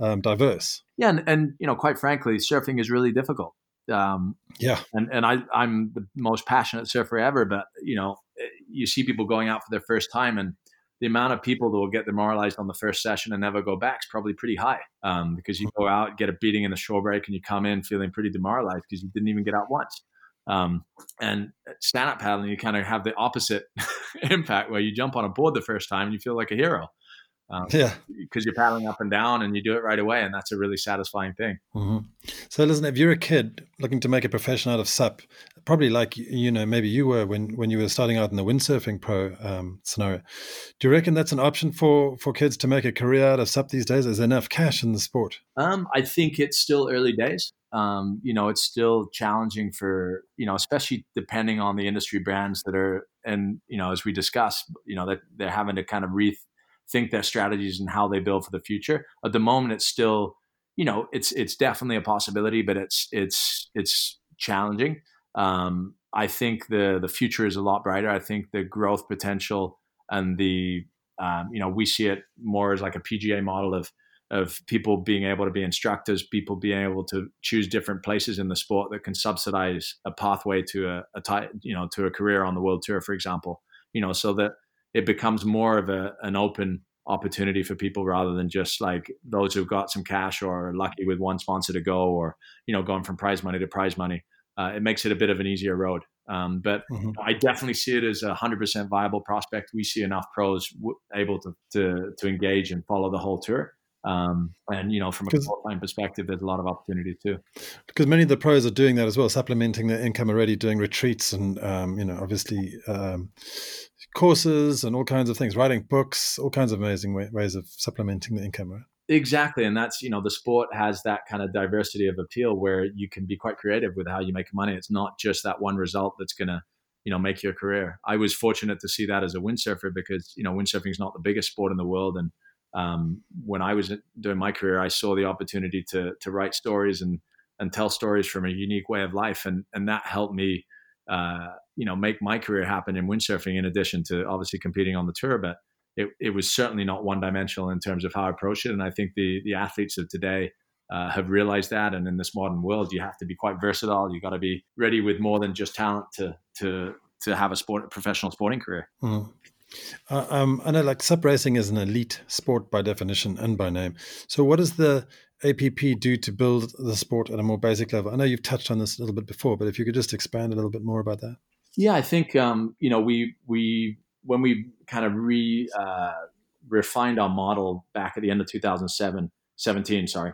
Speaker 1: um, diverse.
Speaker 3: Yeah, and, and you know, quite frankly, surfing is really difficult. Um,
Speaker 1: yeah,
Speaker 3: and and I I'm the most passionate surfer ever, but you know you see people going out for their first time, and the amount of people that will get demoralized on the first session and never go back is probably pretty high um, because you go out get a beating in the shore break and you come in feeling pretty demoralized because you didn't even get out once. Um, and stand up paddling, you kind of have the opposite impact where you jump on a board the first time and you feel like a hero.
Speaker 1: Um, yeah,
Speaker 3: because you're paddling up and down and you do it right away, and that's a really satisfying thing.
Speaker 1: Mm-hmm. So, listen, if you're a kid looking to make a profession out of SUP, probably like you know maybe you were when when you were starting out in the windsurfing pro um, scenario, do you reckon that's an option for for kids to make a career out of SUP these days? Is there enough cash in the sport?
Speaker 3: Um, I think it's still early days. Um, you know, it's still challenging for you know, especially depending on the industry brands that are and you know, as we discussed, you know, that they're having to kind of re think their strategies and how they build for the future. At the moment, it's still, you know, it's it's definitely a possibility, but it's it's it's challenging. Um, I think the the future is a lot brighter. I think the growth potential and the um, you know we see it more as like a PGA model of of people being able to be instructors, people being able to choose different places in the sport that can subsidize a pathway to a, a ty- you know to a career on the world tour, for example. You know, so that it becomes more of a, an open opportunity for people rather than just like those who've got some cash or are lucky with one sponsor to go or you know going from prize money to prize money. Uh, it makes it a bit of an easier road. Um, but mm-hmm. i definitely see it as a 100% viable prospect. We see enough pros w- able to, to, to engage and follow the whole tour um, and you know, from a qualifying perspective, there's a lot of opportunity too.
Speaker 1: Because many of the pros are doing that as well, supplementing their income already, doing retreats and um, you know, obviously um, courses and all kinds of things, writing books, all kinds of amazing way, ways of supplementing the income. Right?
Speaker 3: Exactly, and that's you know, the sport has that kind of diversity of appeal where you can be quite creative with how you make money. It's not just that one result that's going to you know make your career. I was fortunate to see that as a windsurfer because you know windsurfing is not the biggest sport in the world and um, when I was doing my career, I saw the opportunity to to write stories and and tell stories from a unique way of life, and and that helped me, uh, you know, make my career happen in windsurfing. In addition to obviously competing on the tour, but it, it was certainly not one dimensional in terms of how I approached it. And I think the the athletes of today uh, have realized that. And in this modern world, you have to be quite versatile. You got to be ready with more than just talent to to to have a sport, a professional sporting career.
Speaker 1: Mm. Uh, um, I know, like SUP racing is an elite sport by definition and by name. So, what does the APP do to build the sport at a more basic level? I know you've touched on this a little bit before, but if you could just expand a little bit more about that.
Speaker 3: Yeah, I think um, you know we we when we kind of re uh, refined our model back at the end of 2007, 17, sorry.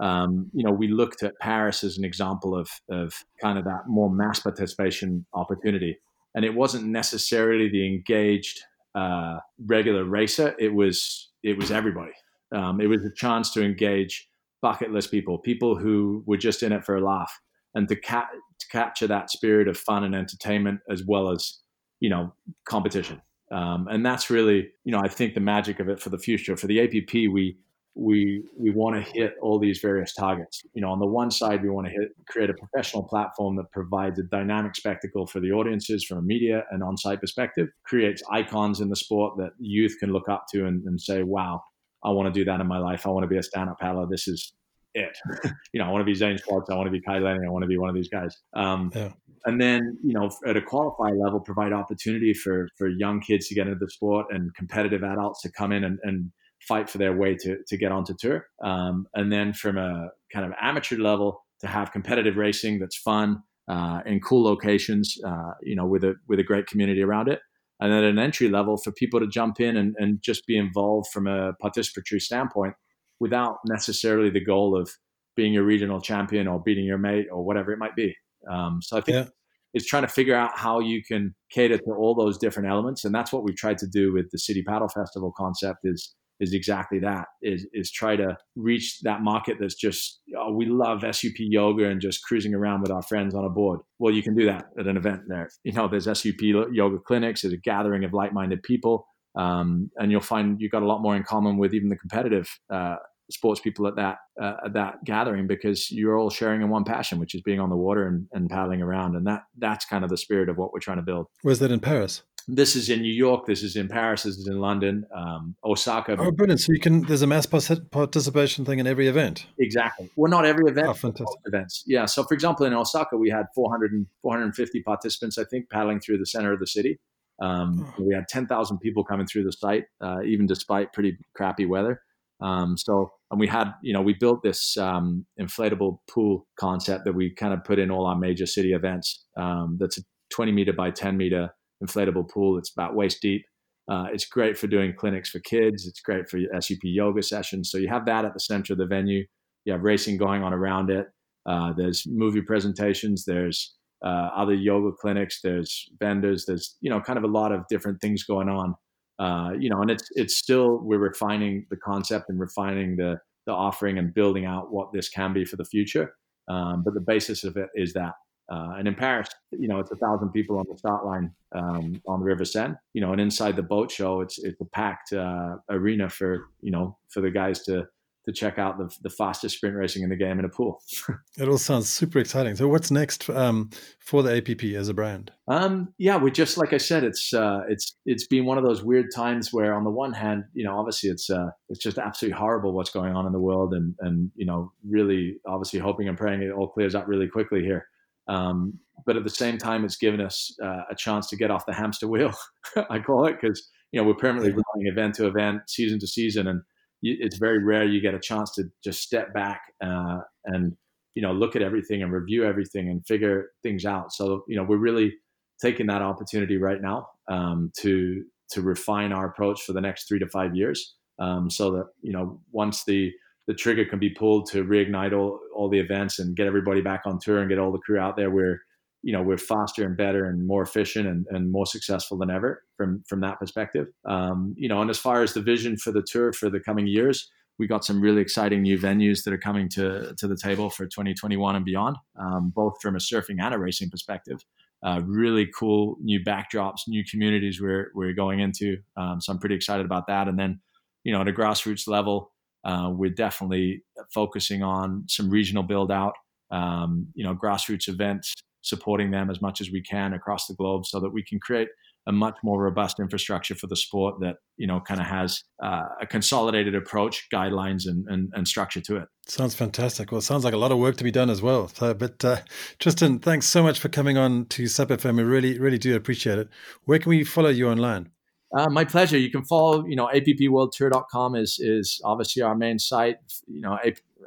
Speaker 3: Um, you know, we looked at Paris as an example of of kind of that more mass participation opportunity, and it wasn't necessarily the engaged uh, regular racer. It was it was everybody. Um, it was a chance to engage bucket list people, people who were just in it for a laugh, and to, ca- to capture that spirit of fun and entertainment as well as you know competition. Um, and that's really you know I think the magic of it for the future. For the APP, we we we want to hit all these various targets. You know, on the one side, we want to hit create a professional platform that provides a dynamic spectacle for the audiences from a media and on-site perspective, creates icons in the sport that youth can look up to and, and say, "Wow, I want to do that in my life. I want to be a stand-up paddler. This is it. you know, I want to be Zane Sparks. I want to be Kai Lenny. I want to be one of these guys." Um, yeah. And then, you know, at a qualified level, provide opportunity for for young kids to get into the sport and competitive adults to come in and, and fight for their way to, to get onto tour. Um, and then from a kind of amateur level to have competitive racing that's fun uh, in cool locations, uh, you know, with a with a great community around it. And then at an entry level for people to jump in and, and just be involved from a participatory standpoint without necessarily the goal of being a regional champion or beating your mate or whatever it might be. Um, so I think yeah. it's trying to figure out how you can cater to all those different elements. And that's what we've tried to do with the City Paddle Festival concept is is exactly that is is try to reach that market that's just oh, we love sup yoga and just cruising around with our friends on a board. Well you can do that at an event there. You know there's sup yoga clinics there's a gathering of like-minded people um, and you'll find you've got a lot more in common with even the competitive uh, sports people at that uh, at that gathering because you're all sharing in one passion which is being on the water and, and paddling around and that that's kind of the spirit of what we're trying to build.
Speaker 1: Was that in paris
Speaker 3: this is in New York. This is in Paris. This is in London, um, Osaka.
Speaker 1: Oh, brilliant! So you can there's a mass participation thing in every event.
Speaker 3: Exactly. Well, not every event. Oh, fantastic. Events. Yeah. So, for example, in Osaka, we had 400 and 450 participants, I think, paddling through the center of the city. Um, oh. We had 10,000 people coming through the site, uh, even despite pretty crappy weather. Um, so, and we had, you know, we built this um, inflatable pool concept that we kind of put in all our major city events. Um, that's a 20 meter by 10 meter inflatable pool. It's about waist deep. Uh, it's great for doing clinics for kids. It's great for SUP yoga sessions. So you have that at the center of the venue. You have racing going on around it. Uh, there's movie presentations. There's uh, other yoga clinics. There's vendors. There's you know kind of a lot of different things going on. Uh, you know, and it's it's still we're refining the concept and refining the the offering and building out what this can be for the future. Um, but the basis of it is that. Uh, and in Paris, you know, it's a thousand people on the start line um, on the River Seine. You know, and inside the boat show, it's it's a packed uh, arena for you know for the guys to to check out the, the fastest sprint racing in the game in a pool.
Speaker 1: it all sounds super exciting. So, what's next um, for the APP as a brand?
Speaker 3: Um, yeah, we just like I said, it's uh, it's it's been one of those weird times where, on the one hand, you know, obviously it's uh, it's just absolutely horrible what's going on in the world, and and you know, really, obviously hoping and praying it all clears up really quickly here. Um, but at the same time, it's given us uh, a chance to get off the hamster wheel, I call it, because you know we're permanently running event to event, season to season, and it's very rare you get a chance to just step back uh, and you know look at everything and review everything and figure things out. So you know we're really taking that opportunity right now um, to to refine our approach for the next three to five years, um, so that you know once the the trigger can be pulled to reignite all, all the events and get everybody back on tour and get all the crew out there, we're you know we're faster and better and more efficient and, and more successful than ever from from that perspective. Um, you know and as far as the vision for the tour for the coming years we got some really exciting new venues that are coming to to the table for 2021 and beyond um, both from a surfing and a racing perspective. Uh, really cool new backdrops new communities we're, we're going into. Um, so i'm pretty excited about that. And then you know at a grassroots level uh, we're definitely focusing on some regional build out um, you know grassroots events supporting them as much as we can across the globe so that we can create a much more robust infrastructure for the sport that you know kind of has uh, a consolidated approach guidelines and, and, and, structure to it.
Speaker 1: Sounds fantastic. Well it sounds like a lot of work to be done as well. So, but uh, tristan thanks so much for coming on to sup fm we really really do appreciate it. Where can we follow you online
Speaker 3: uh, my pleasure. You can follow, you know, appworldtour.com is is obviously our main site. You know,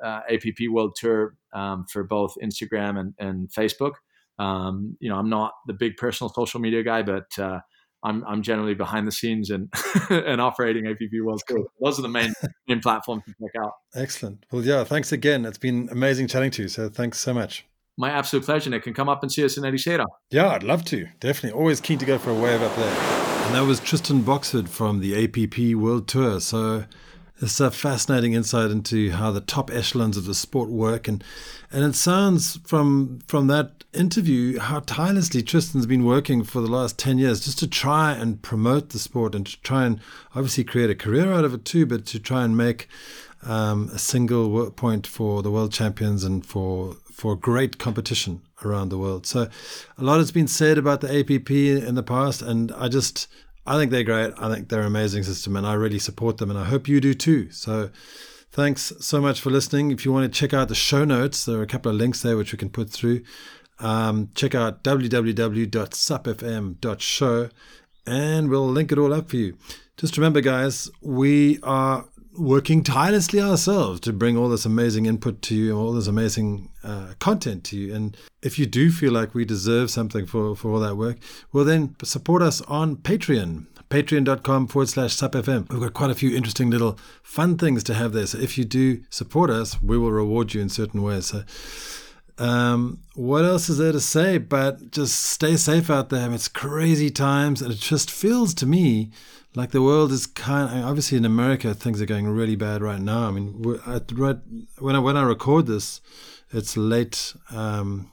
Speaker 3: uh, APP World Tour um, for both Instagram and, and Facebook. Um, you know, I'm not the big personal social media guy, but uh, I'm, I'm generally behind the scenes and and operating APP World Tour. Those are the main main platforms to check out.
Speaker 1: Excellent. Well, yeah, thanks again. It's been amazing chatting to you. So thanks so much.
Speaker 3: My absolute pleasure, Nick. Can come up and see us in Ericeira.
Speaker 1: Yeah, I'd love to. Definitely. Always keen to go for a wave up there. And that was Tristan Boxford from the APP World Tour. So it's a fascinating insight into how the top echelons of the sport work, and and it sounds from from that interview how tirelessly Tristan's been working for the last ten years just to try and promote the sport and to try and obviously create a career out of it too, but to try and make um, a single point for the world champions and for for great competition around the world. So a lot has been said about the APP in the past, and I just I think they're great. I think they're an amazing system, and I really support them, and I hope you do too. So, thanks so much for listening. If you want to check out the show notes, there are a couple of links there which we can put through. Um, check out www.supfm.show, and we'll link it all up for you. Just remember, guys, we are working tirelessly ourselves to bring all this amazing input to you, all this amazing uh, content to you. And if you do feel like we deserve something for, for all that work, well, then support us on Patreon. Patreon.com forward slash SupFM. We've got quite a few interesting little fun things to have there. So if you do support us, we will reward you in certain ways. So um, what else is there to say? But just stay safe out there. it's crazy times, and it just feels to me like the world is kind. Of, obviously, in America, things are going really bad right now. I mean, at, right when I when I record this, it's late um,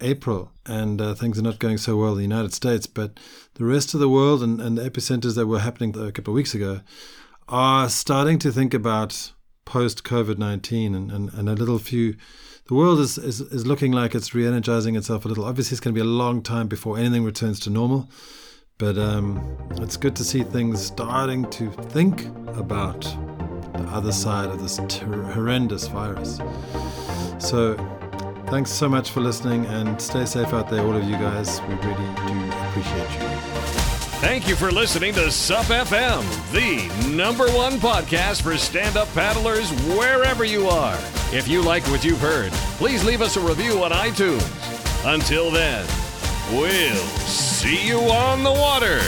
Speaker 1: April, and uh, things are not going so well in the United States. But the rest of the world and, and the epicenters that were happening a couple of weeks ago are starting to think about post COVID nineteen and, and, and a little few the world is, is, is looking like it's re energizing itself a little. Obviously, it's going to be a long time before anything returns to normal. But um, it's good to see things starting to think about the other side of this ter- horrendous virus. So, thanks so much for listening and stay safe out there, all of you guys. We really do appreciate you.
Speaker 2: Thank you for listening to SUP FM, the number one podcast for stand up paddlers wherever you are. If you like what you've heard, please leave us a review on iTunes. Until then, we'll see you on the water.